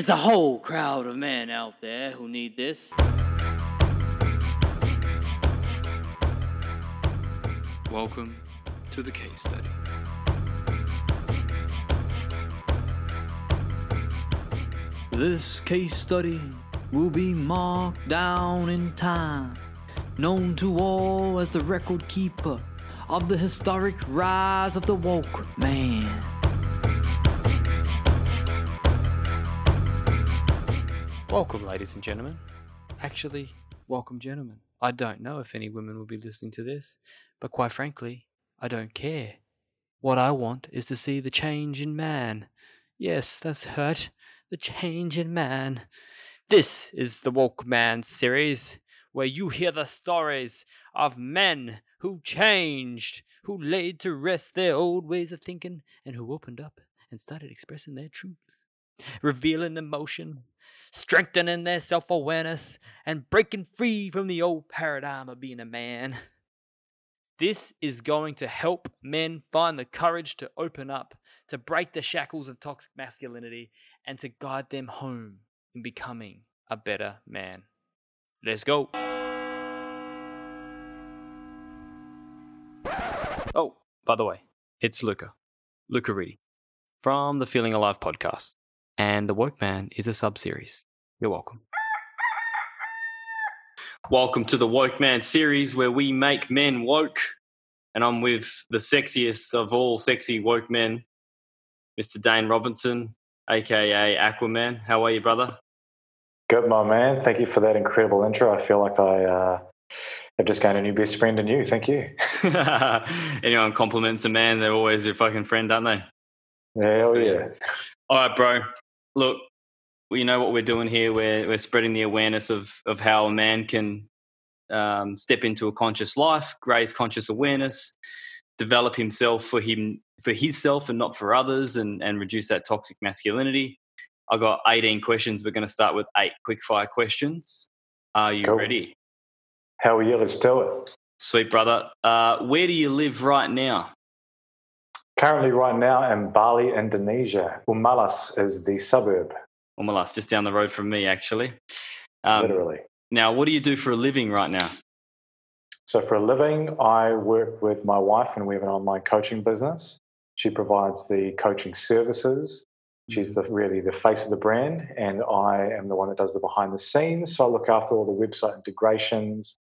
It's a whole crowd of men out there who need this. Welcome to the case study. This case study will be marked down in time, known to all as the record keeper of the historic rise of the woke man. Welcome, ladies and gentlemen. Actually, welcome, gentlemen. I don't know if any women will be listening to this, but quite frankly, I don't care. What I want is to see the change in man. Yes, that's hurt. The change in man. This is the Woke Man series, where you hear the stories of men who changed, who laid to rest their old ways of thinking, and who opened up and started expressing their truth, revealing emotion, strengthening their self awareness, and breaking free from the old paradigm of being a man. This is going to help men find the courage to open up, to break the shackles of toxic masculinity, and to guide them home in becoming a better man. Let's go. Oh, by the way, it's Luka, Luka Reedy, from the Feeling Alive podcast. And The Woke Man is a sub series. You're welcome. Welcome to the Woke Man series where we make men woke. And I'm with the sexiest of all sexy woke men, Mr. Dane Robertson, aka Aquaman. How are you, brother? Good, my man. Thank you for that incredible intro. I feel like I uh, have just gained a new best friend in you. Thank you. Anyone compliments a man, they're always your fucking friend, aren't they? Hell yeah. All right, bro. Look, you know what we're doing here. We're we're spreading the awareness of of how a man can um, step into a conscious life, raise conscious awareness, develop himself for him for himself and not for others, and and reduce that toxic masculinity. I got 18 questions. We're going to start with eight quick fire questions. Are you Cool. ready? Hell yeah, let's do it. Sweet brother. Uh, where do you live right now? Currently, right now in Bali, Indonesia. Umalas is the suburb, Umalas, just down the road from me, actually. Um, literally. now, what do you do for a living right now? So, for a living, I work with my wife and we have an online coaching business. She provides the coaching services. She's the, really the face of the brand, and I am the one that does the behind the scenes. So, I look after all the website integrations,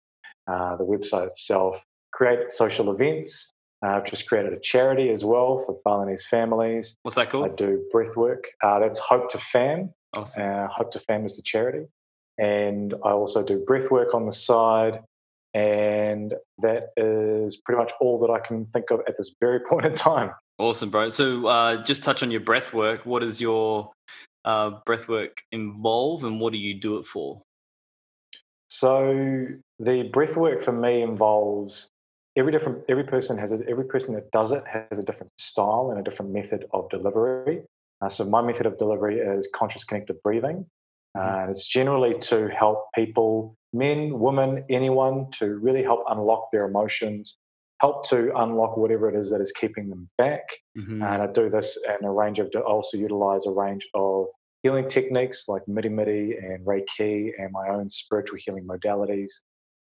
uh, the website itself, create social events. I've just created a charity as well for Balinese families. What's that called? I do breath work. Uh, that's Hope to Fam. Awesome. Uh, Hope to Fam is the charity. And I also do breath work on the side. And that is pretty much all that I can think of at this very point in time. Awesome, bro. So, uh, just touch on your breath work. What does your uh, breath work involve, and what do you do it for? So the breath work for me involves every different every person has a, every person that does it has a different style and a different method of delivery. Uh, so my method of delivery is conscious connected breathing. Uh, and it's generally to help people, men, women, anyone, to really help unlock their emotions, help to unlock whatever it is that is keeping them back. Mhm. And I do this in a range of, I also utilize a range of healing techniques like Mirimiri and Reiki and my own spiritual healing modalities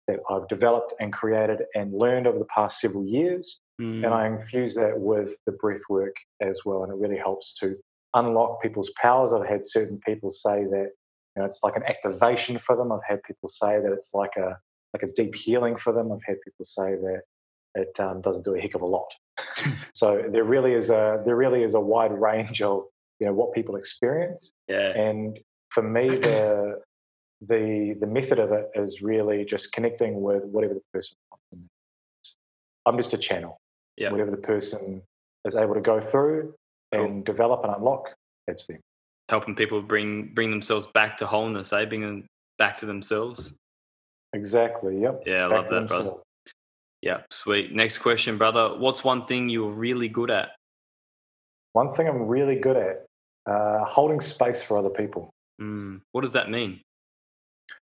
that I've developed and created and learned over the past several years. Mm. And I infuse that with the breath work as well. And it really helps to unlock people's powers. I've had certain people say that you know, it's like an activation for them. I've had people say that it's like a like a deep healing for them. I've had people say that it um, doesn't do a heck of a lot. so there really is a there really is a wide range of you know what people experience. yeah. And for me, the the the method of it is really just connecting with whatever the person wants. I'm just a channel. Yeah. Whatever the person is able to go through Cool. and develop and unlock, that's them. Helping people bring bring themselves back to wholeness, eh? Bring them back to themselves. Exactly. Yep. Yeah, I Back love that, brother. Yeah, sweet. Next question, brother. What's one thing you're really good at? One thing I'm really good at uh, holding space for other people. Mm, what does that mean?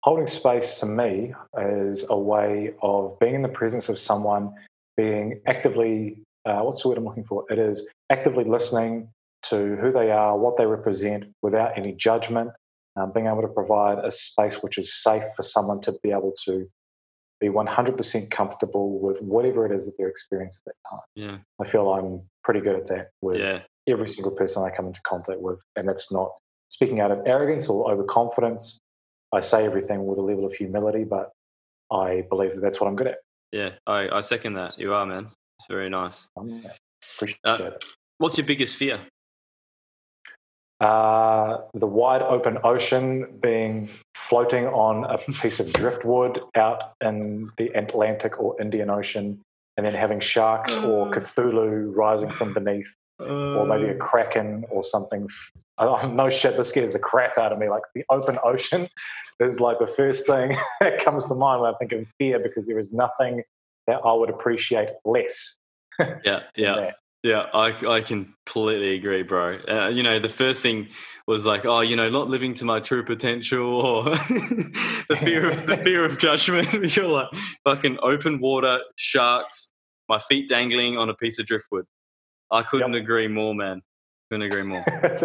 Holding space to me is a way of being in the presence of someone, being actively, uh, what's the word I'm looking for? It is actively listening, to who they are, what they represent, without any judgment, um, being able to provide a space which is safe for someone to be able to be 100% comfortable with whatever it is that they're experiencing at that time. Yeah. I feel I'm pretty good at that with Yeah. every single person I come into contact with. And that's not speaking out of arrogance or overconfidence. I say everything with a level of humility, but I believe that that's what I'm good at. Yeah. I, I second that. You are, man. It's very nice. Um, appreciate Uh, it. What's your biggest fear? Uh, the wide open ocean being floating on a piece of driftwood out in the Atlantic or Indian Ocean, and then having sharks or Cthulhu rising from beneath, or maybe a kraken or something. I, I'm no shit. This scares the crap out of me. Like the open ocean is like the first thing that comes to mind when I think of fear, because there is nothing that I would appreciate less. Yeah. Yeah. Yeah, I, I completely agree, bro. Uh, you know, the first thing was like, oh, you know, not living to my true potential, or the fear of the fear of judgment. You're like fucking open water, sharks, my feet dangling on a piece of driftwood. I couldn't agree more, man. Couldn't agree more. that's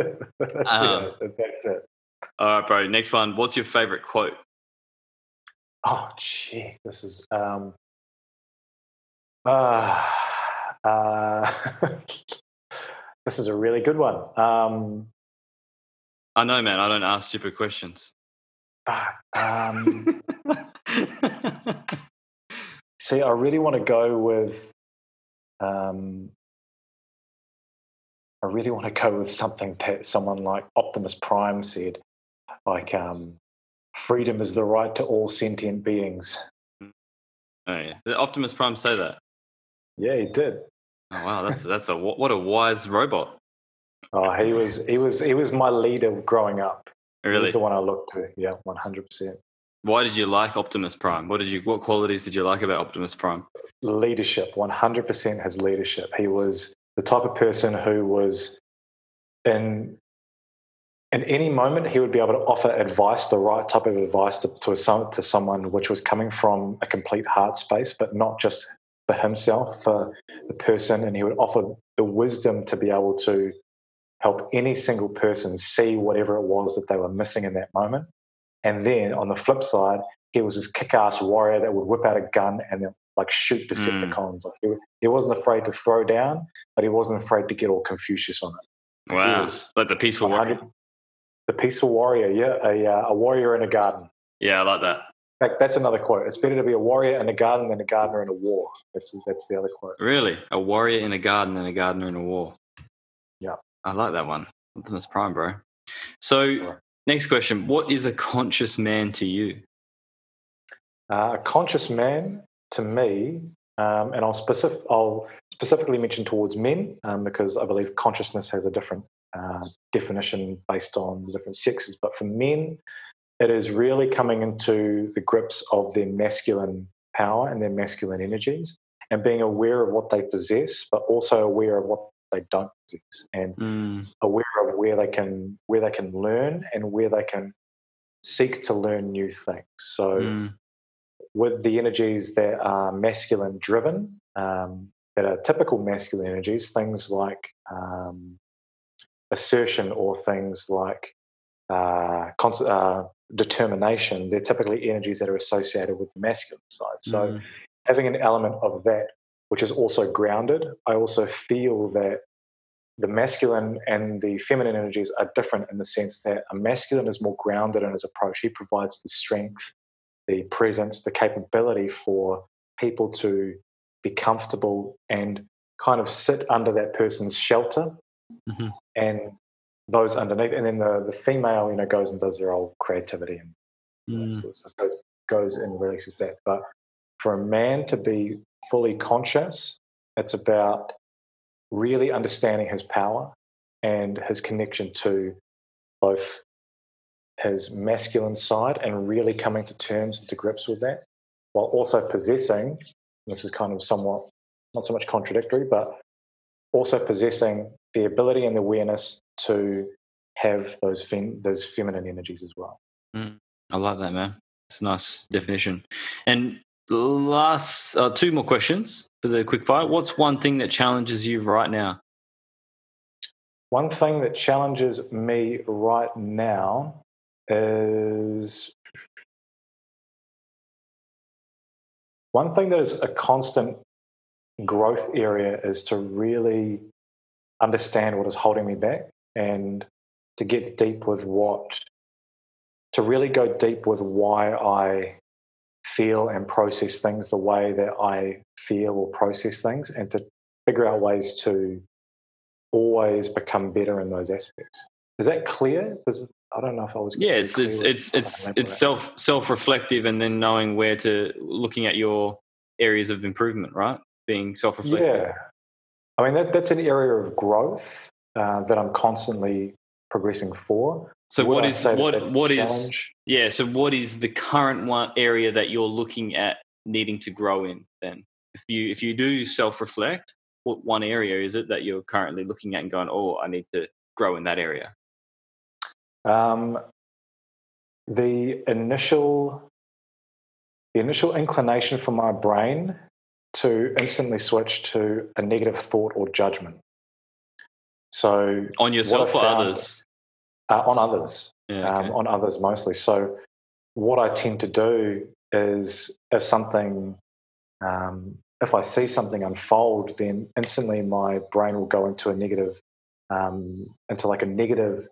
Um, it. That's it. All right, bro. Next one. What's your favorite quote? Oh, gee, this is um, uh, uh, this is a really good one. Um, I know, man. I don't ask stupid questions. fuck, um, see, I really want to go with. Um, I really want to go with something that someone like Optimus Prime said, like um, "Freedom is the right to all sentient beings." oh yeah. Did Optimus Prime say that? Yeah, he did. Oh wow, that's that's a what a wise robot. Oh, he was he was he was my leader growing up. He Really. was the one I looked to. Yeah, one hundred percent. Why did you like Optimus Prime? What did you? What qualities did you like about Optimus Prime? Leadership, one hundred percent. His leadership. He was the type of person who was in in any moment he would be able to offer advice, the right type of advice to to, some, to someone, which was coming from a complete heart space, but not just for himself, for the person, and he would offer the wisdom to be able to help any single person see whatever it was that they were missing in that moment. And then on the flip side, he was this kick-ass warrior that would whip out a gun and then like shoot Decepticons. Like he, he wasn't afraid to throw down, but he wasn't afraid to get all Confucius on it. Wow, was like the peaceful warrior. The peaceful warrior, yeah, a, uh, a warrior in a garden. Yeah, I like that. In fact, that's another quote. It's better to be a warrior in a garden than a gardener in a war. That's that's the other quote. Really, a warrior in a garden and a gardener in a war. Yeah. I like that one. Optimus Prime, bro. So, next question: What is a conscious man to you? Uh, a conscious man, to me, um, and I'll, specific, I'll specifically mention towards men um, because I believe consciousness has a different uh, definition based on the different sexes. But for men, it is really coming into the grips of their masculine power and their masculine energies and being aware of what they possess, but also aware of what they don't possess and Mm, aware of where they can where they can learn and where they can seek to learn new things. So mm, with the energies that are masculine driven, um, that are typical masculine energies, things like um, assertion or things like uh, cons- uh, determination, they're typically energies that are associated with the masculine side. So mm, having an element of that, which is also grounded, I also feel that the masculine and the feminine energies are different in the sense that a masculine is more grounded in his approach. He provides the strength, the presence, the capability for people to be comfortable and kind of sit under that person's shelter Mhm. and those underneath. And then the, the female, you know, goes and does their old creativity and mm, sort of stuff goes, goes and releases that. But for a man to be fully conscious, it's about really understanding his power and his connection to both his masculine side and really coming to terms and to grips with that, while also possessing this is kind of somewhat not so much contradictory, but also possessing the ability and the awareness to have those fem- those feminine energies as well. I like that, man. It's a nice definition. And last uh, two more questions for the quick fire. What's one thing that challenges you right now? one thing that challenges me right now is one thing that is a constant growth area is to really understand what is holding me back and to get deep with what to really go deep with why I feel and process things the way that I feel or process things and to figure out ways to always become better in those aspects. Is that clear? Does, I don't know if I was. Yeah, it's it's it's it's, it's self self reflective, and then knowing where to looking at your areas of improvement, right? Being self reflective. Yeah, I mean that that's an area of growth uh, that I'm constantly progressing for. So Would what is what what is yeah? So what is the current one area that you're looking at needing to grow in? Then, if you if you do self reflect, what one area is it that you're currently looking at and going, oh, I need to grow in that area? Um, the initial the initial inclination for my brain to instantly switch to a negative thought or judgment. So on yourself or others? Uh, on others. Yeah, okay. um, on others mostly. So what I tend to do is if something um, if I see something unfold, then instantly my brain will go into a negative, um, into like a negative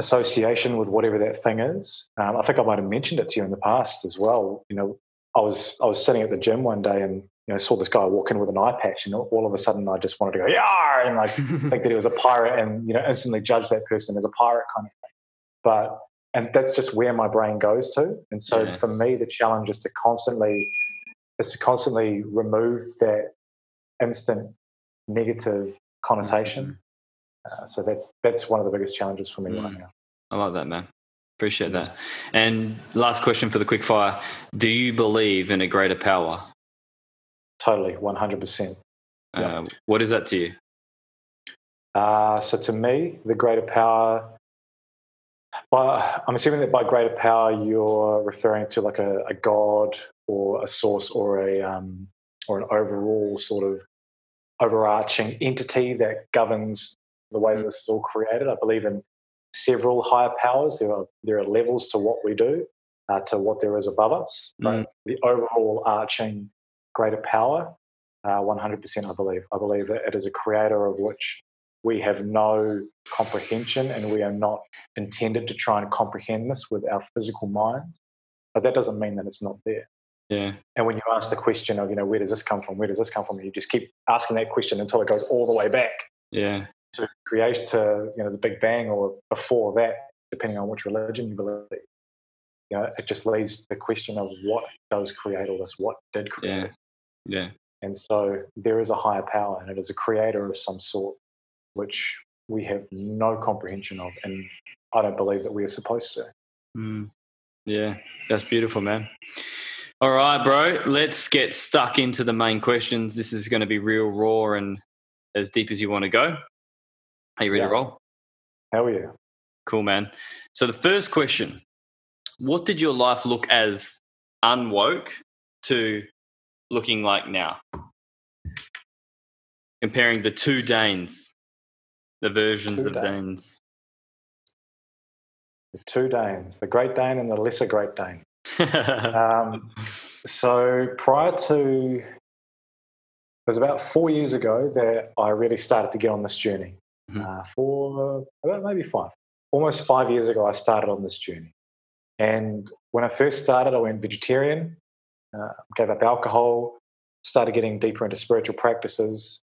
association with whatever that thing is. Um, I think I might have mentioned it to you in the past as well. You know, I was I was sitting at the gym one day and you know saw this guy walk in with an eye patch, and all of a sudden I just wanted to go yeah, and like think that he was a pirate, and you know instantly judge that person as a pirate kind of thing. But and that's just where my brain goes to. And so yeah. for me, the challenge is to constantly is to constantly remove that instant negative connotation. Uh, so that's that's one of the biggest challenges for me mm. right now. I like that, man. Appreciate that. And last question for the quick fire: Do you believe in a greater power? Totally, one hundred percent. Uh, what is that to you? Uh, so to me, the greater power. By, I'm assuming that by greater power, you're referring to like a, a god or a source or a um, or an overall sort of overarching entity that governs the way that this is all created. I believe in several higher powers. There are there are levels to what we do, uh, to what there is above us. But mm. the overall arching greater power, uh, one hundred percent, I believe. I believe that it is a creator of which we have no comprehension, and we are not intended to try and comprehend this with our physical minds. But that doesn't mean that it's not there. Yeah. And when you ask the question of, you know, where does this come from? Where does this come from? You just keep asking that question until it goes all the way back. Yeah. To create to, you know, the Big Bang or before that, depending on which religion you believe. You know, it just leaves the question of what does create all this? What did create yeah. Yeah. And so there is a higher power and it is a creator of some sort, which we have no comprehension of. And I don't believe that we are supposed to. Mm. Yeah, that's beautiful, man. All right, bro. Let's get stuck into the main questions. This is going to be real raw and as deep as you want to go. Are you ready yeah. to roll? Hell yeah. Cool, man. So the first question: What did your life look as unwoke to looking like now? Comparing the two Danes, the versions two of Danes. The two Danes, the Great Dane and the Lesser Great Dane um, so prior to, it was about four years ago that I really started to get on this journey. Mm-hmm. Uh, for about maybe five, almost five years ago, I started on this journey. And when I first started, I went vegetarian, uh, gave up alcohol, started getting deeper into spiritual practices,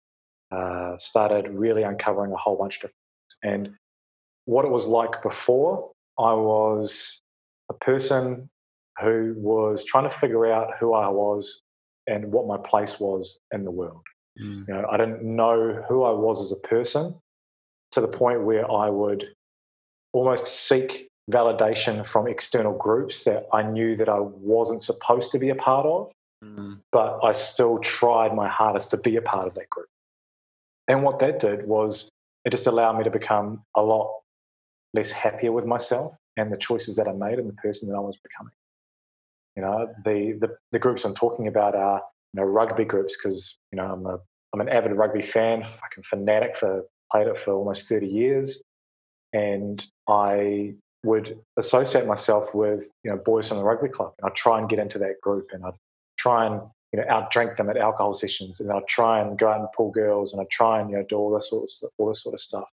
uh, started really uncovering a whole bunch of different things. And what it was like before, I was a person who was trying to figure out who I was and what my place was in the world. Mm. You know, I didn't know who I was as a person to the point where I would almost seek validation from external groups that I knew that I wasn't supposed to be a part of, mm. but I still tried my hardest to be a part of that group. And what that did was it just allowed me to become a lot less happier with myself and the choices that I made and the person that I was becoming. You know, the, the, the groups I'm talking about are, you know, rugby groups because, you know, I'm, a, I'm an avid rugby fan, fucking fanatic for played it for almost 30 years. And I would associate myself with you know boys from the rugby club, and I'd try and get into that group, and I'd try and you know outdrink them at alcohol sessions, and I'd try and go out and pull girls, and I'd try and you know do all this sort of all this sort of stuff,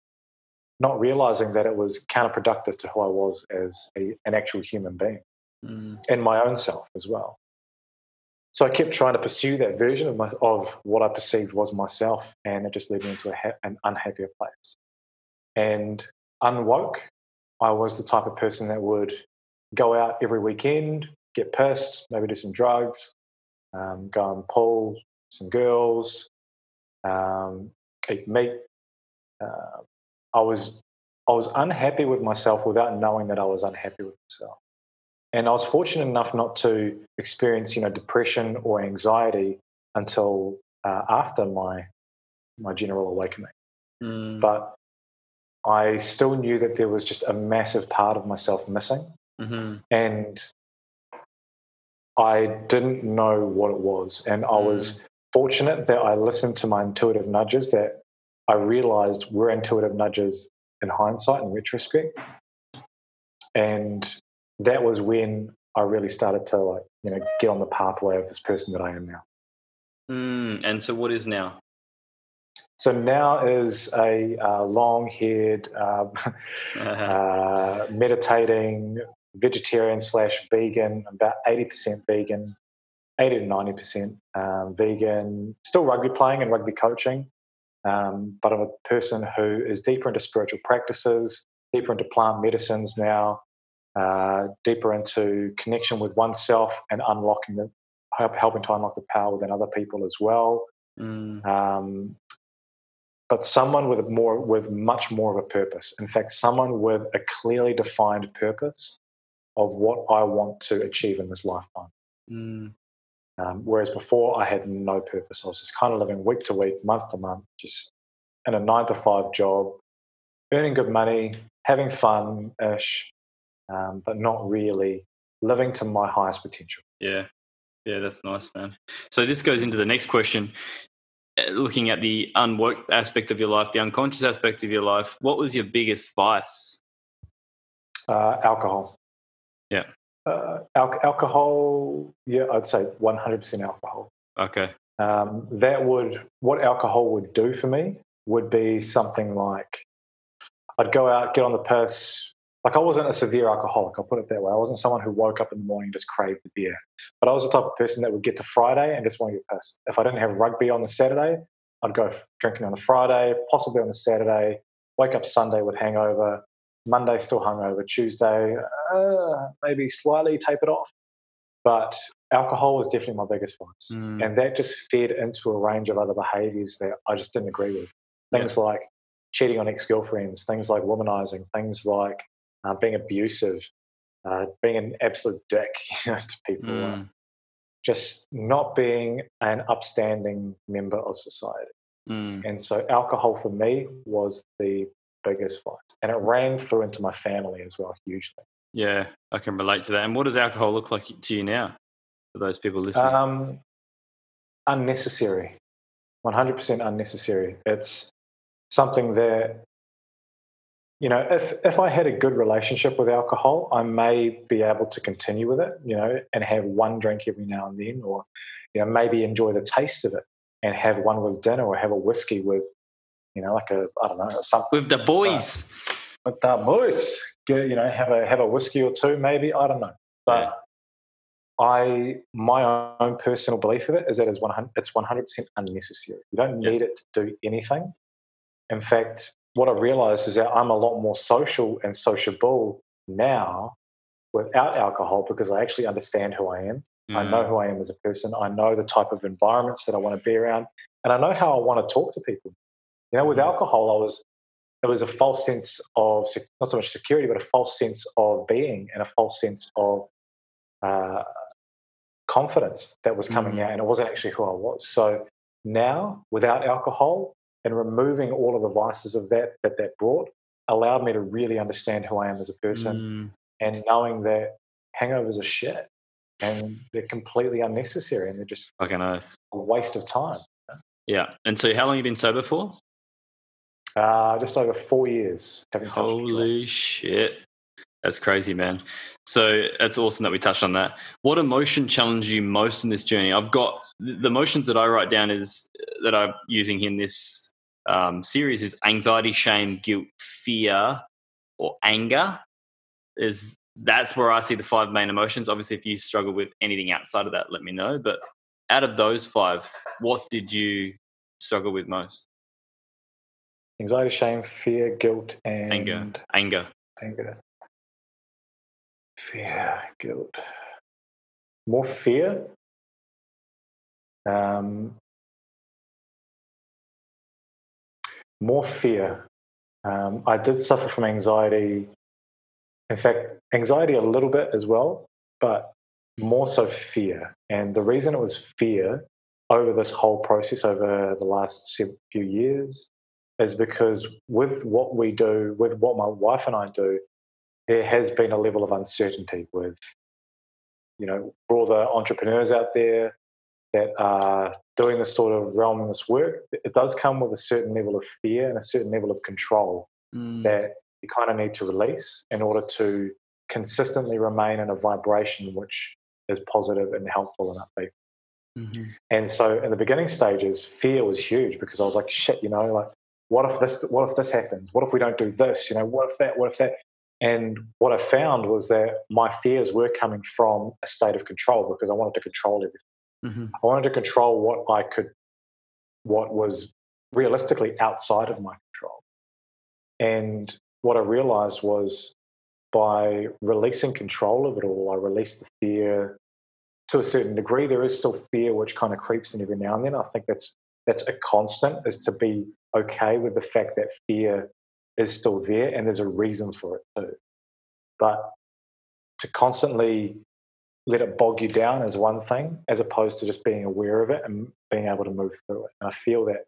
not realizing that it was counterproductive to who I was as a, an actual human being Mm. and my own self as well. So I kept trying to pursue that version of my, of what I perceived was myself, and it just led me into ha- an unhappier place. And unwoke, I was the type of person that would go out every weekend, get pissed, maybe do some drugs, um, go and pull some girls, um, eat meat. Uh, I was I was unhappy with myself without knowing that I was unhappy with myself. And I was fortunate enough not to experience, you know, depression or anxiety until uh, after my my general awakening. Mm. But I still knew that there was just a massive part of myself missing, hmm and I didn't know what it was. And I was fortunate that I listened to my intuitive nudges that I realized were intuitive nudges in hindsight and retrospect. And that was when I really started to like, you know, get on the pathway of this person that I am now. Mm. And so, what is now? So now is a uh, long-haired, uh, uh, meditating vegetarian slash vegan, about eighty percent vegan, eighty to ninety percent um, vegan. Still rugby playing and rugby coaching, um, but I'm a person who is deeper into spiritual practices, deeper into plant medicines now, uh, deeper into connection with oneself and unlocking the help, helping to unlock the power within other people as well. Mm. Um, but someone with more with much more of a purpose. In fact, someone with a clearly defined purpose of what I want to achieve in this lifetime. Mm. Um, whereas before, I had no purpose. I was just kind of living week to week, month to month, just in a nine to five job, earning good money, having fun ish, um, but not really living to my highest potential. Yeah. Yeah, that's nice, man. So this goes into the next question. Uh, Looking at the unworked aspect of your life, the unconscious aspect of your life, what was your biggest vice? Uh, alcohol. Yeah. Uh, al- alcohol, yeah, I'd say 100% alcohol. Okay. um, that would what alcohol would do for me would be something like I'd go out, get on the piss. Like I wasn't a severe alcoholic, I'll put it that way. I wasn't someone who woke up in the morning and just craved the beer. But I was the type of person that would get to Friday and just want to get pissed. If I didn't have rugby on the Saturday, I'd go f- drinking on the Friday, possibly on the Saturday, wake up Sunday with hangover, Monday still hungover, Tuesday, uh, maybe slightly tape it off. But alcohol was definitely my biggest vice. Mm. And that just fed into a range of other behaviors that I just didn't agree with. Things like cheating on ex girlfriends, things like womanizing, things like uh, being abusive, uh, being an absolute dick you know, to people, uh, Mm. just not being an upstanding member of society. Mm. And so alcohol for me was the biggest vice. And it ran through into my family as well, hugely. Yeah, I can relate to that. And what does alcohol look like to you now? For those people listening. Um, unnecessary, 100% unnecessary. It's something that, you know, if, if I had a good relationship with alcohol, I may be able to continue with it, you know, and have one drink every now and then, or, you know, maybe enjoy the taste of it and have one with dinner or have a whiskey with, you know, like a, I don't know, something With the boys. Uh, with the boys. Get, you know, have a have a whiskey or two, maybe. I don't know, but I my own personal belief of it is that it's one hundred it's one hundred percent unnecessary. You don't Yeah. need it to do anything. In fact, what I've realized is that I'm a lot more social and sociable now without alcohol because I actually understand who I am. I Mm. know who I am as a person. I know the type of environments that I want to be around, and I know how I want to talk to people. You know, with Mhm. alcohol, I was there was a false sense of not so much security, but a false sense of being and a false sense of uh, confidence that was coming Mm. out, and it wasn't actually who I was. So now, without alcohol and removing all of the vices of that that that brought, allowed me to really understand who I am as a person, Mm. and knowing that hangovers are shit and they're completely unnecessary and they're just Fucking oath. a waste of time. Yeah. And so, how long have you been sober for? Uh, just over four years. Haven't touched control. Holy shit. That's crazy, man. So it's awesome that we touched on that. What emotion challenged you most in this journey? I've got the emotions that I write down is that I'm using in this um, series is anxiety, shame, guilt, fear, or anger. Is that's where I see the five main emotions. Obviously, if you struggle with anything outside of that, let me know. But out of those five, what did you struggle with most? Anxiety, shame, fear, guilt, and Anger. Anger. Anger. Fear, guilt. More fear. Um, more fear. Um, I did suffer from anxiety. In fact, anxiety a little bit as well, but more so fear. And the reason it was fear over this whole process over the last few years is because with what we do, with what my wife and I do, there has been a level of uncertainty with, you know, broader entrepreneurs out there that are doing this sort of realm and this work. It does come with a certain level of fear and a certain level of control Mm. that you kind of need to release in order to consistently remain in a vibration which is positive and helpful and upbeat. Mhm. And so in the beginning stages, fear was huge because I was like, shit, you know, like what if this what if this happens? What if we don't do this? You know, what if that, what if that? And what I found was that my fears were coming from a state of control because I wanted to control everything. Mhm. I wanted to control what I could what was realistically outside of my control. And what I realized was by releasing control of it all, I released the fear to a certain degree. There is still fear which kind of creeps in every now and then. I think that's that's a constant is to be okay with the fact that fear is still there and there's a reason for it too. But to constantly let it bog you down is one thing, as opposed to just being aware of it and being able to move through it. And I feel that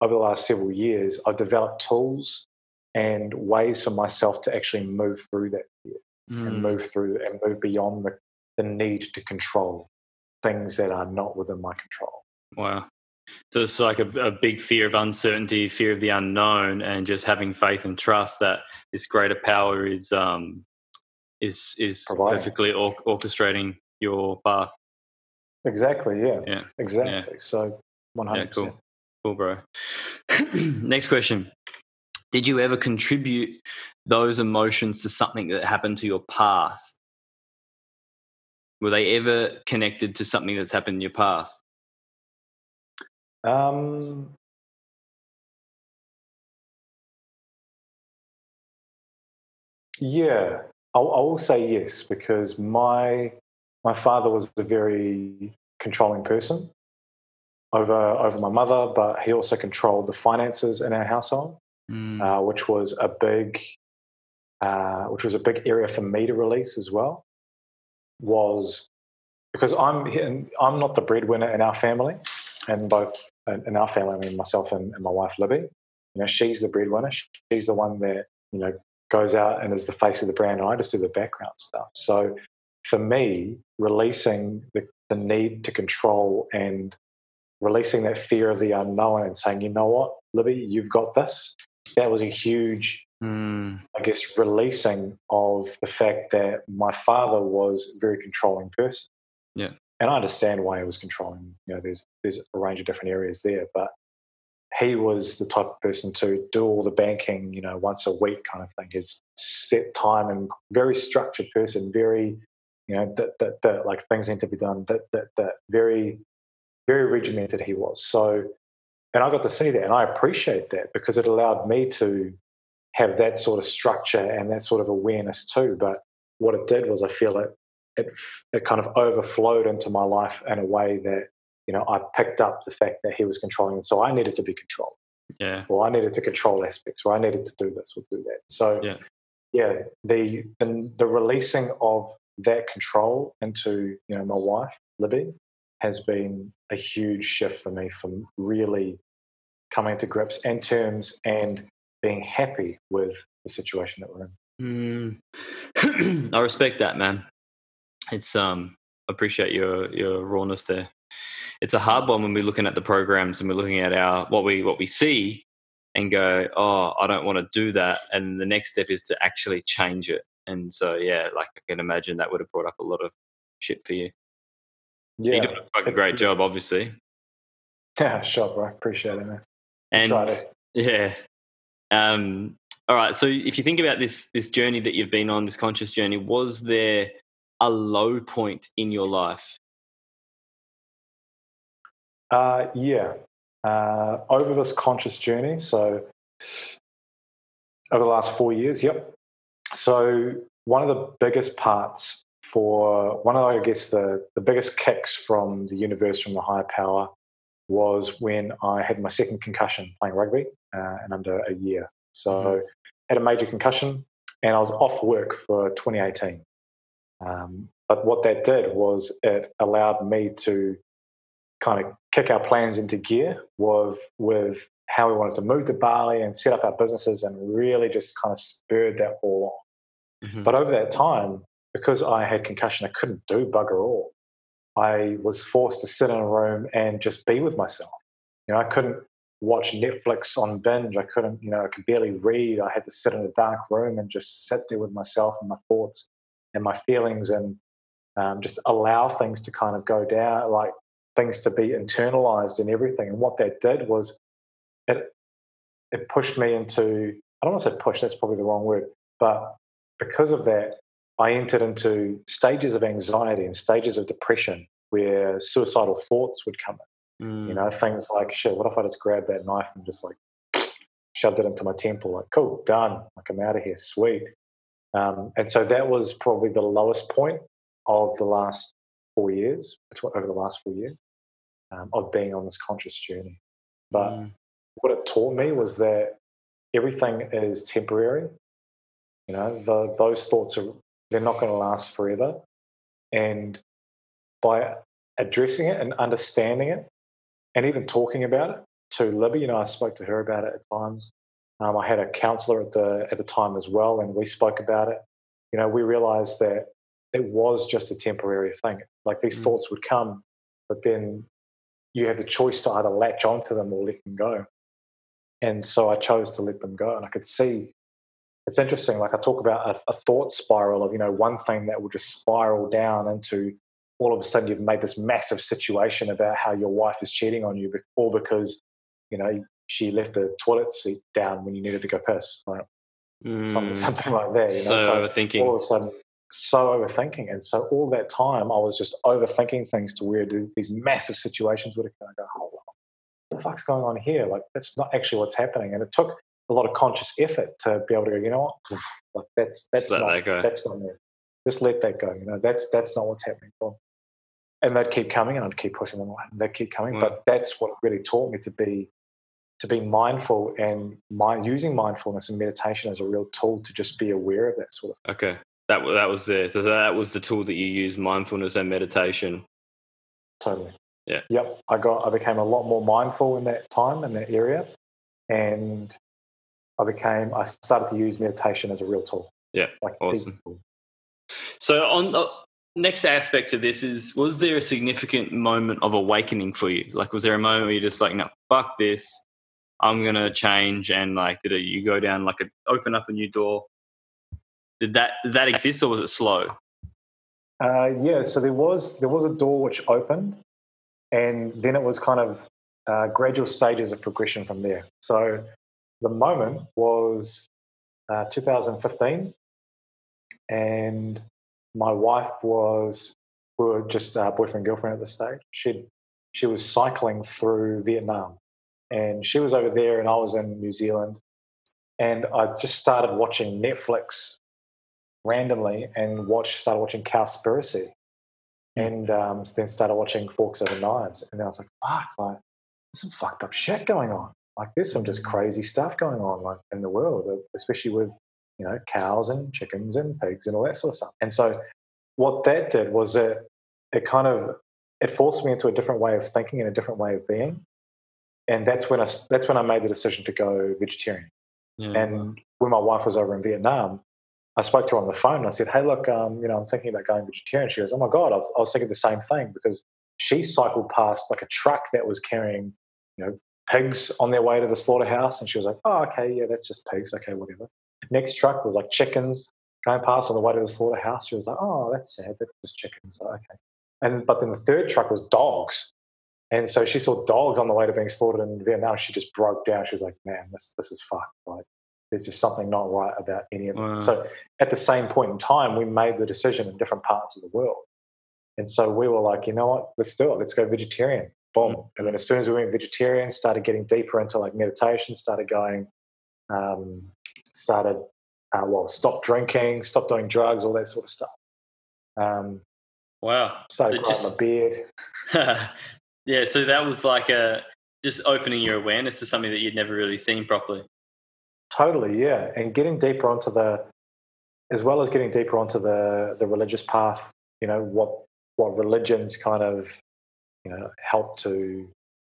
over the last several years, I've developed tools and ways for myself to actually move through that fear and Mm. move through and move beyond the, the need to control things that are not within my control. Wow. So it's like a, a big fear of uncertainty, fear of the unknown, and just having faith and trust that this greater power is um, is is Providing. perfectly or- orchestrating your path. Exactly. Yeah. Yeah. Exactly. So one Yeah, hundred cool, cool, bro. Next question: Did you ever contribute those emotions to something that happened to your past? Were they ever connected to something that's happened in your past? Um, yeah, I, I will say yes because my my father was a very controlling person over over my mother, but he also controlled the finances in our household, Mm. uh, which was a big uh, which was a big area for me to release as well. Was because I'm I'm not the breadwinner in our family, and both in our family, I mean myself and, and my wife Libby. You know, she's the breadwinner. She's the one that you know goes out and is the face of the brand, and I just do the background stuff. So for me, releasing the, the need to control and releasing that fear of the unknown and saying, you know what, Libby, you've got this. That was a huge Mm. I guess, releasing of the fact that my father was a very controlling person. Yeah. And I understand why he was controlling. You know, there's there's a range of different areas there, but he was the type of person to do all the banking, you know, once a week kind of thing. His set time and very structured person, very, you know, that that, that like things need to be done. That that that very, very regimented he was. So, and I got to see that, and I appreciate that because it allowed me to have that sort of structure and that sort of awareness too. But what it did was I feel it it it kind of overflowed into my life in a way that you know I picked up the fact that he was controlling, so I needed to be controlled, Yeah. or I needed to control aspects, or I needed to do this or do that. So Yeah. yeah, the the, the releasing of that control into you know my wife Libby has been a huge shift for me from really coming to grips and terms and being happy with the situation that we're in. Mm. I respect that, man. It's um appreciate your your rawness there. It's a hard one when we're looking at the programs and we're looking at our what we what we see and go, oh, I don't want to do that. And the next step is to actually change it. And so, yeah, like I can imagine that would have brought up a lot of shit for you. Yeah, You did a fucking great job, obviously. Yeah, sure, bro. Appreciate it, man. And yeah. Um, all right. So if you think about this this journey that you've been on, this conscious journey, was there a low point in your life? Uh, yeah. Uh, over this conscious journey, so over the last four years, yep. So one of the biggest parts for one of, I guess, the, the biggest kicks from the universe, from the higher power, was when I had my second concussion playing rugby uh, in under a year. So Mhm. had a major concussion and I was off work for 2018. Um, but what that did was it allowed me to kind of kick our plans into gear with with how we wanted to move to Bali and set up our businesses and really just kind of spurred that all on. Mhm. But over that time, because I had concussion, I couldn't do bugger all. I was forced to sit in a room and just be with myself. You know, I couldn't watch Netflix on binge. I couldn't, you know, I could barely read. I had to sit in a dark room and just sit there with myself and my thoughts and my feelings and um, just allow things to kind of go down, like things to be internalized and everything. And what that did was it it pushed me into I don't want to say push, that's probably the wrong word, but because of that, I entered into stages of anxiety and stages of depression where suicidal thoughts would come in. Mm. You know, things like shit, what if I just grabbed that knife and just like shoved it into my temple? Like, cool, done. Like I'm out of here, sweet. Um, and so that was probably the lowest point of the last four years, over the last four years, um, of being on this conscious journey. But Mm. what it taught me was that everything is temporary. You know, the, those thoughts are they're not going to last forever. And by addressing it and understanding it, and even talking about it to Libby, you know, I spoke to her about it at times. Um, I had a counselor at the at the time as well, and we spoke about it. You know, we realized that it was just a temporary thing. Like these Mm. thoughts would come, but then you have the choice to either latch onto them or let them go. And so I chose to let them go. And I could see it's interesting. Like I talk about a, a thought spiral of, you know, one thing that will just spiral down into all of a sudden you've made this massive situation about how your wife is cheating on you, all because, you know, she left the toilet seat down when you needed to go piss, like something, Mm. something like that. You know? So overthinking. all of a sudden, so overthinking. And so all that time, I was just overthinking things to where these massive situations would occur. I go, on, what the fuck's going on here? Like, that's not actually what's happening. And it took a lot of conscious effort to be able to go, you know what? Like, that's, that's not, that that's not me. Just let that go. You know, that's, that's not what's happening. And they'd keep coming and I'd keep pushing them away and they'd keep coming. Wow. But that's what really taught me to be to be mindful and mind, using mindfulness and meditation as a real tool to just be aware of that sort of Okay. That that was the so that was the tool that you used mindfulness and meditation. totally. Yeah. Yep. I got I became a lot more mindful in that time in that area. And I became I started to use meditation as a real tool. Yeah, Like awesome. So on the next aspect of this is was there a significant moment of awakening for you? Like was there a moment where you're just like, no, fuck this. I'm gonna change and like did it, you go down like a open up a new door? Did that did that exist or was it slow? Uh, yeah, so there was there was a door which opened, and then it was kind of uh, gradual stages of progression from there. So the moment was uh, 2015, and my wife was we were just uh, boyfriend girlfriend at the stage. She she was cycling through Vietnam, and she was over there, and I was in New Zealand, and I just started watching Netflix randomly and watch started watching Cowspiracy, and um, then started watching Forks Over Knives, and I was like, "Fuck! Like, there's some fucked up shit going on. Like, there's some just crazy stuff going on, like in the world, uh, especially with you know cows and chickens and pigs and all that sort of stuff." And so, what that did was it it kind of it forced me into a different way of thinking and a different way of being, and that's when I that's when I made the decision to go vegetarian. Yeah. And when my wife was over in Vietnam, I spoke to her on the phone and I said, Hey, look, um, you know, I'm thinking about going vegetarian. She goes, Oh my God, I was, thinking the same thing because she cycled past like a truck that was carrying, you know, pigs on their way to the slaughterhouse, and she was like, "Oh, okay, yeah, that's just pigs. Okay, whatever." Next truck was like chickens going past on the way to the slaughterhouse. She was like, "Oh, that's sad. That's just chickens." Okay, and but then the third truck was dogs, and so she saw dogs on the way to being slaughtered in Vietnam. She just broke down. She was like, "Man, this this is fucked. Like, there's just something not right about any of this." Wow. So at the same point in time, we made the decision in different parts of the world, and so we were like, "You know what? Let's do it. Let's go vegetarian." Boom. Mm. And then as soon as we went vegetarian, started getting deeper into like meditation, started going, um, started uh, well, stopped drinking, stopped doing drugs, all that sort of stuff. Um, Wow. started So growing just- my beard. yeah, so that was like a just opening your awareness to something that you'd never really seen properly. Totally, yeah. And getting deeper onto the, as well as getting deeper onto the the religious path. You know what what religions kind of, you know, help to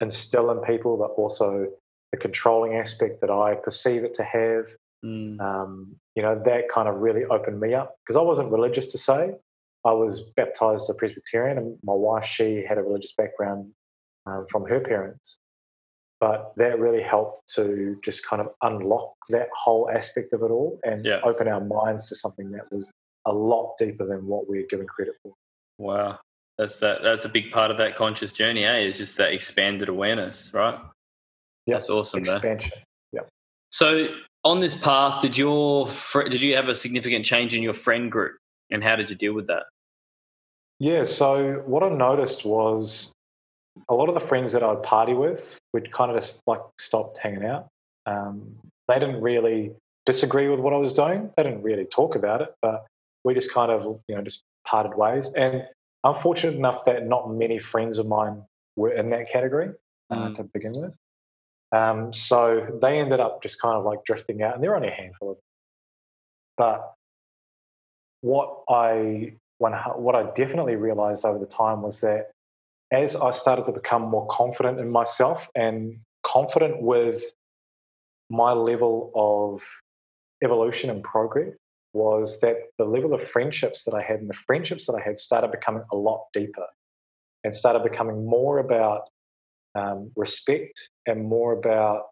instill in people, but also the controlling aspect that I perceive it to have. Mm. Um, you know, that kind of really opened me up because I wasn't religious to say. I was baptized a Presbyterian, and my wife she had a religious background um, from her parents. But that really helped to just kind of unlock that whole aspect of it all and Yeah. open our minds to something that was a lot deeper than what we're given credit for. Wow. That's that that's a big part of that conscious journey, eh? Is just that expanded awareness, right? Yeah, That's awesome. Expansion. So on this path, did your fr- did you have a significant change in your friend group, and how did you deal with that? Yeah, so what I noticed was a lot of the friends that I'd party with, we'd kind of just like stopped hanging out. Um, they didn't really disagree with what I was doing. They didn't really talk about it, but we just kind of, you know, just parted ways. And I'm fortunate enough that not many friends of mine were in that category uh, Mm. to begin with. Um, so they ended up just kind of like drifting out, and there were only a handful of them. But what I when, what I definitely realized over the time was that as I started to become more confident in myself and confident with my level of evolution and progress, was that the level of friendships that I had and the friendships that I had started becoming a lot deeper and started becoming more about um, respect and more about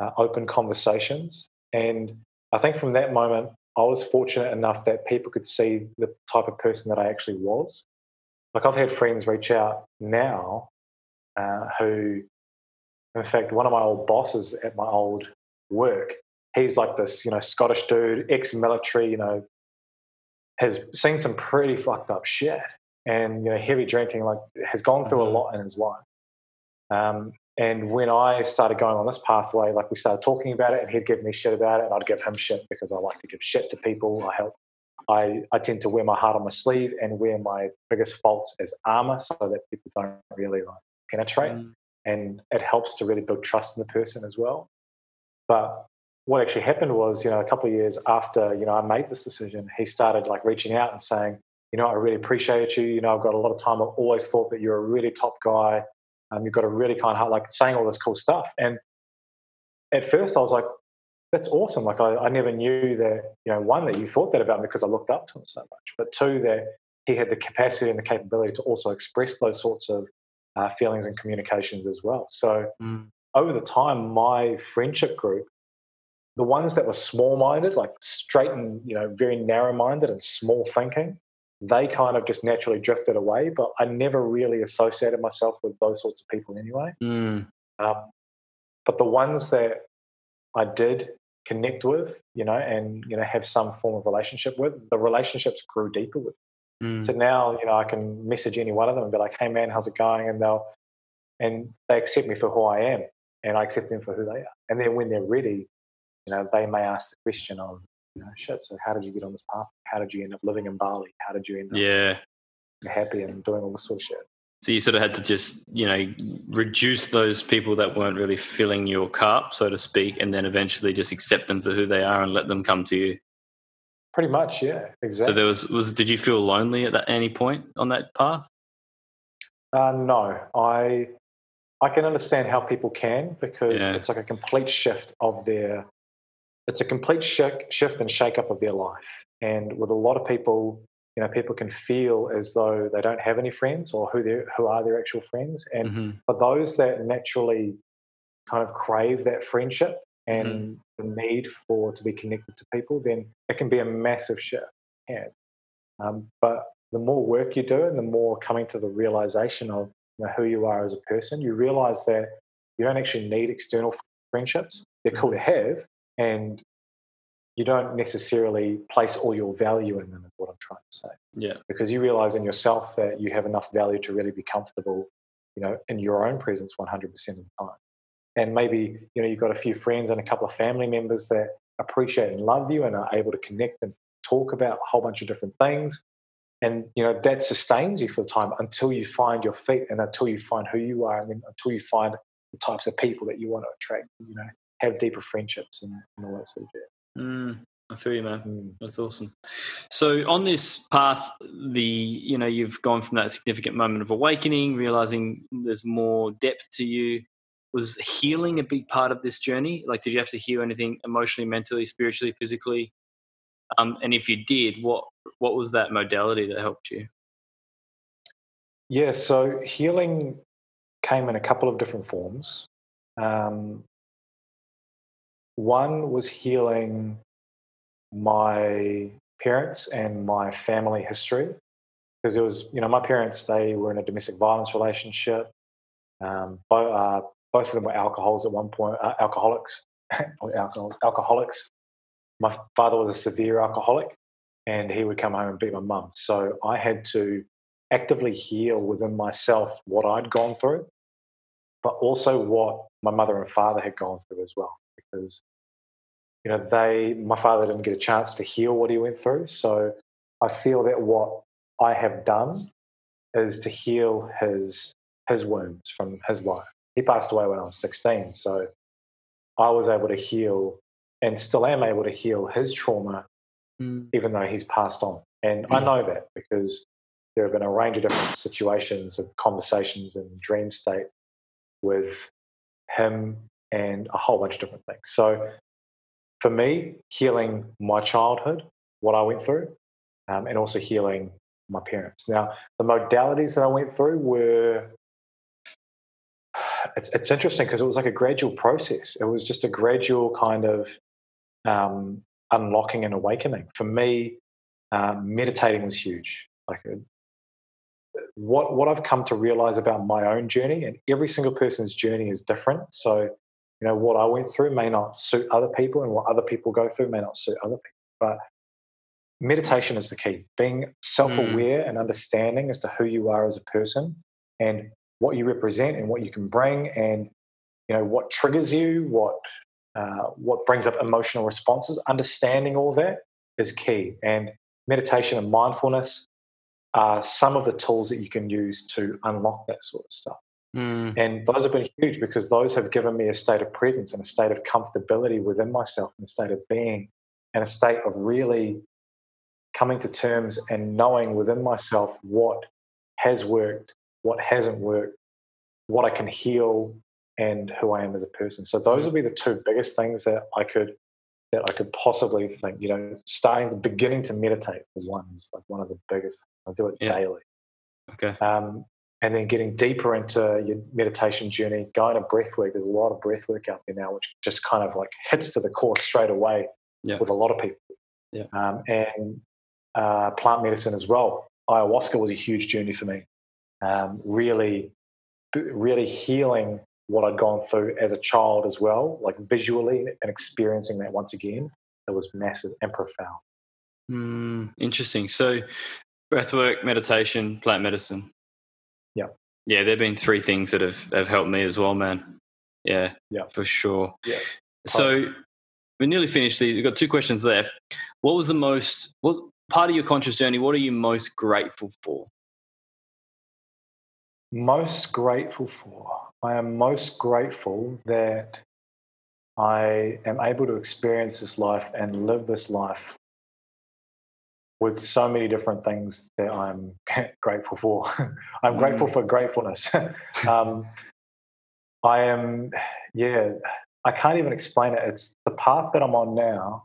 uh, open conversations. And I think from that moment, I was fortunate enough that people could see the type of person that I actually was. Like I've had friends reach out now uh, who, in fact, one of my old bosses at my old work, he's like this, you know, Scottish dude, ex-military, you know, has seen some pretty fucked up shit and you know heavy drinking, like has gone through a Mhm. lot in his life. Um, and when I started going on this pathway, like we started talking about it, and he'd give me shit about it, and I'd give him shit because I like to give shit to people. I help. I, I tend to wear my heart on my sleeve and wear my biggest faults as armor so that people don't really like penetrate. Mm. And it helps to really build trust in the person as well. But what actually happened was, you know, a couple of years after, you know, I made this decision, he started like reaching out and saying, you know, I really appreciate you. You know, I've got a lot of time. I've always thought that you're a really top guy. Um, you've got a really kind heart, like saying all this cool stuff. And at first I was like, that's awesome. Like I, I never knew that, you know, one, that you thought that about me because I looked up to him so much, but two, that he had the capacity and the capability to also express those sorts of uh, feelings and communications as well. So Mm. over the time, my friendship group, the ones that were small-minded, like straight and you know very narrow-minded and small thinking, they kind of just naturally drifted away. But I never really associated myself with those sorts of people anyway. Mm. Um, but the ones that I did connect with, you know, and you know have some form of relationship with, the relationships grew deeper with. Mm. So now, you know, I can message any one of them and be like, "Hey, man, how's it going?" And they'll and they accept me for who I am, and I accept them for who they are. And then when they're ready, you know, they may ask the question of, you know, shit. So how did you get on this path? How did you end up living in Bali? How did you end up Yeah. happy and doing all this sort of shit? So you sort of had to just, you know, reduce those people that weren't really filling your cup, so to speak, and then eventually just accept them for who they are and let them come to you. Pretty much, yeah, exactly. So there was was did you feel lonely at that, any point on that path? Uh, no, I I can understand how people can because Yeah. it's like a complete shift of their it's a complete shi- shift and shake up of their life. And with a lot of people, you know, people can feel as though they don't have any friends or who they who are their actual friends. And hmm for those that naturally kind of crave that friendship and the need for to be connected to people, then it can be a massive shift. Yeah. Um, but the more work you do and the more coming to the realization of you know, who you are as a person, you realize that you don't actually need external friendships. They're cool to have, and you don't necessarily place all your value in them, is what I'm trying to say. Yeah. Because you realize in yourself that you have enough value to really be comfortable, you know, in your own presence 100% of the time. And maybe, you know, you've got a few friends and a couple of family members that appreciate and love you and are able to connect and talk about a whole bunch of different things. And, you know, that sustains you for the time until you find your feet and until you find who you are and then until you find the types of people that you want to attract, you know, have deeper friendships and, and all that sort of shit. Mm, I feel you, man. Mm. That's awesome. So on this path, the you know you've gone from that significant moment of awakening, realizing there's more depth to you. Was healing a big part of this journey? Like, did you have to heal anything emotionally, mentally, spiritually, physically? Um, and if you did, what what was that modality that helped you? Yeah, so healing came in a couple of different forms. Um, one was healing my parents and my family history because it was, you know, my parents they were in a domestic violence relationship. Um, both, uh, both of them were alcohols at one point, uh, alcoholics, alcoholics, alcoholics. My father was a severe alcoholic, and he would come home and beat my mum. So I had to actively heal within myself what I'd gone through, but also what my mother and father had gone through as well. Because, you know, they, my father didn't get a chance to heal what he went through. So I feel that what I have done is to heal his his wounds from his life. He passed away when I was 16. So I was able to heal and still am able to heal his trauma, Mm. even though he's passed on. And I know that because there have been a range of different situations of conversations and dream state with him and a whole bunch of different things. So for me, healing my childhood, what I went through, um, and also healing my parents. Now, the modalities that I went through were it's, it's interesting because it was like a gradual process. It was just a gradual kind of um, unlocking and awakening. For me, um, meditating was huge. Like a, what what I've come to realize about my own journey, and every single person's journey is different. So, you know, what I went through may not suit other people, and what other people go through may not suit other people. But meditation is the key. Being self-aware and understanding as to who you are as a person and what you represent and what you can bring, and you know what triggers you, what uh, what brings up emotional responses. Understanding all that is key. And meditation and mindfulness are some of the tools that you can use to unlock that sort of stuff. Mm. And those have been huge because those have given me a state of presence and a state of comfortability within myself and a state of being and a state of really coming to terms and knowing within myself what has worked, what hasn't worked, what I can heal, and who I am as a person. So those would be the two biggest things that I could that I could possibly think. You know, starting beginning to meditate for one is like one of the biggest. I do it Yeah. daily. Okay. Um, and then getting deeper into your meditation journey, going to breath work. There's a lot of breath work out there now, which just kind of like hits to the core straight away Yeah. with a lot of people. Yeah. Um, and uh, plant medicine as well. Ayahuasca was a huge journey for me. Um, really, really healing what I'd gone through as a child as well, like visually and experiencing that once again. It was massive and profound. Mm, interesting. So, breathwork, meditation, plant medicine. Yeah. There've been three things that have, have helped me as well, man. Yeah. Yeah. For sure. Yeah. So, we're nearly finished. These. We've got two questions left. What was the most, what part of your conscious journey, what are you most grateful for? most grateful for? I am most grateful that I am able to experience this life and live this life with so many different things that I'm grateful for. I'm grateful for gratefulness. um, I am, yeah, I can't even explain it. It's the path that I'm on now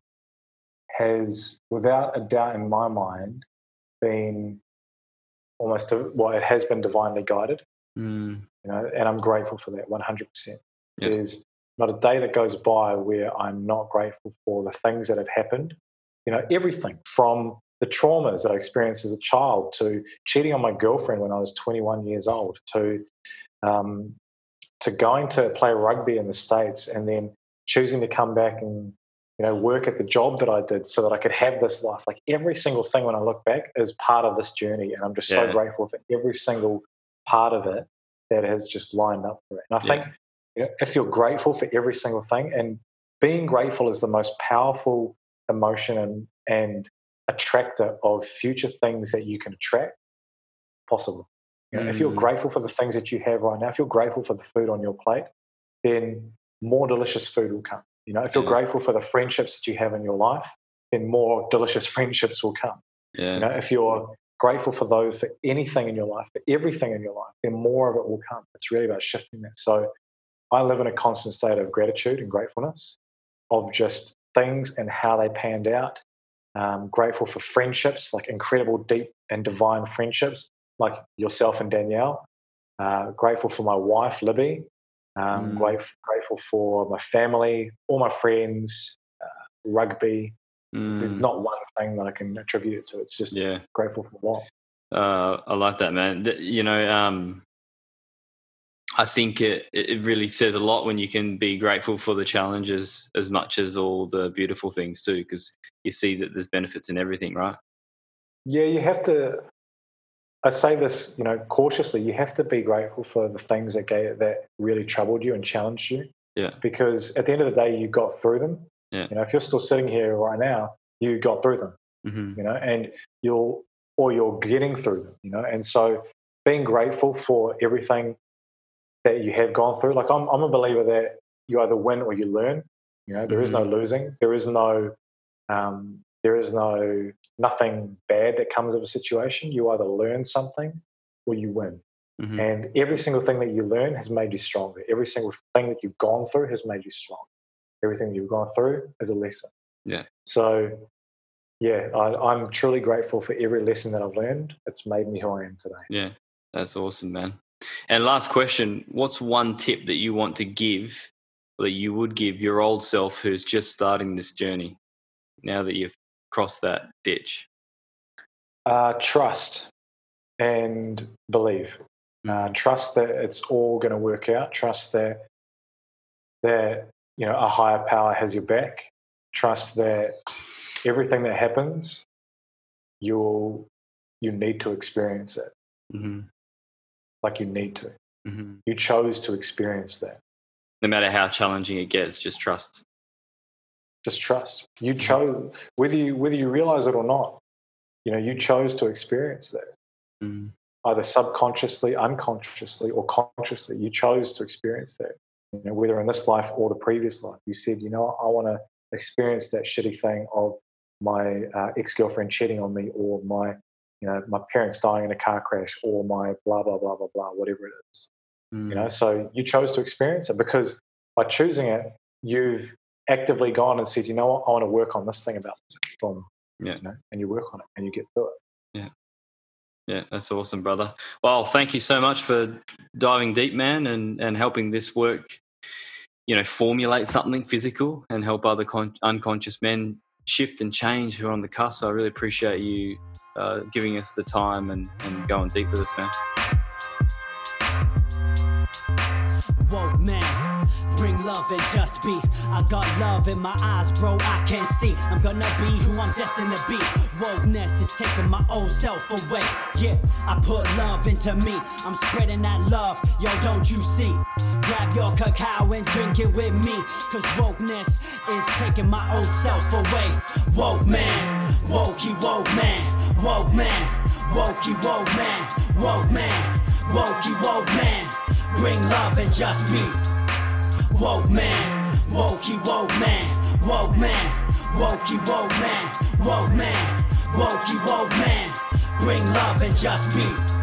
has, without a doubt in my mind, been almost well, it has been divinely guided. Mm, You know, and I'm grateful for that 100%. Yeah. There's not a day that goes by where I'm not grateful for the things that have happened. You know, everything from the traumas that I experienced as a child to cheating on my girlfriend when I was 21 years old to um, to going to play rugby in the states and then choosing to come back and you know work at the job that I did so that I could have this life. Like every single thing when I look back is part of this journey, and I'm just Yeah. so grateful for every single part of it that has just lined up for it. And I Yeah. think you know, if you're grateful for every single thing, and being grateful is the most powerful emotion and, and attractor of future things that you can attract possible. You know, If you're Mm. grateful for the things that you have right now, if you're grateful for the food on your plate, then more delicious food will come. You know, if you're Yeah. grateful for the friendships that you have in your life, then more delicious friendships will come. Yeah. You know, if you're grateful for those for anything in your life, for everything in your life, then more of it will come. It's really about shifting that. So I live in a constant state of gratitude and gratefulness of just things and how they panned out. Um, grateful for friendships, like incredible, deep, and divine friendships, like yourself and Danielle. Uh, grateful for my wife, Libby. Um, Mm. grate- grateful for my family, all my friends, uh, rugby. There's Mm, not one thing that I can attribute it to. It's just yeah. grateful for what. Uh, I like that, man. You know, um, I think it, it really says a lot when you can be grateful for the challenges as much as all the beautiful things too, because you see that there's benefits in everything, right? Yeah, you have to. I say this, you know, cautiously. You have to be grateful for the things that gave, that really troubled you and challenged you. Yeah. Because at the end of the day, you got through them. Yeah. You know, if you're still sitting here right now, you got through them. hmm You know, and you'll or you're getting through them. You know, and so being grateful for everything that you have gone through. Like I'm, I'm a believer that you either win or you learn. You know, there is no losing. There is no, um, there is no nothing bad that comes of a situation. You either learn something or you win. hmm And every single thing that you learn has made you stronger. Every single thing that you've gone through has made you strong. Everything you've gone through is a lesson. Yeah. So, yeah, I, I'm truly grateful for every lesson that I've learned. It's made me who I am today. Yeah, that's awesome, man. And last question: What's one tip that you want to give, that you would give your old self who's just starting this journey, now that you've crossed that ditch? Uh, trust and believe. Uh, trust that it's all going to work out. Trust that that you know a higher power has your back. Trust that everything that happens, you'll you need to experience it. hmm Like you need to. hmm You chose to experience that. No matter how challenging it gets, just trust. Just trust. You chose whether you whether you realize it or not. You know, you chose to experience that. Mm. either subconsciously, unconsciously, or consciously. You chose to experience that. You know, whether in this life or the previous life, you said, you know, I want to experience that shitty thing of my uh, ex-girlfriend cheating on me, or my, you know, my parents dying in a car crash, or my blah blah blah blah blah, whatever it is. Mm. You know, so you chose to experience it because by choosing it, you've actively gone and said, you know what, I want to work on this thing about this. Boom. Yeah. You know, and you work on it and you get through it. Yeah. Yeah, that's awesome, brother. Well, thank you so much for diving deep, man, and, and helping this work, you know, formulate something physical and help other con- unconscious men shift and change who are on the cusp. So I really appreciate you uh, giving us the time and, and going deep with us, man. Whoa, man, bring love and just be. I got love in my eyes, bro. I can see. I'm gonna be who I'm destined to be. Wokeness is taking my old self away. Yeah, I put love into me. I'm spreading that love, yo, don't you see? Grab your cacao and drink it with me. Cause wokeness is taking my old self away. Woke man, wokey woke man, woke man, wokey woke man, woke man, wokey woke man. Bring love and just be. Woke man, wokey woke man, woke man, wokey woke man, woke man, wokey woke man. Bring love and just be.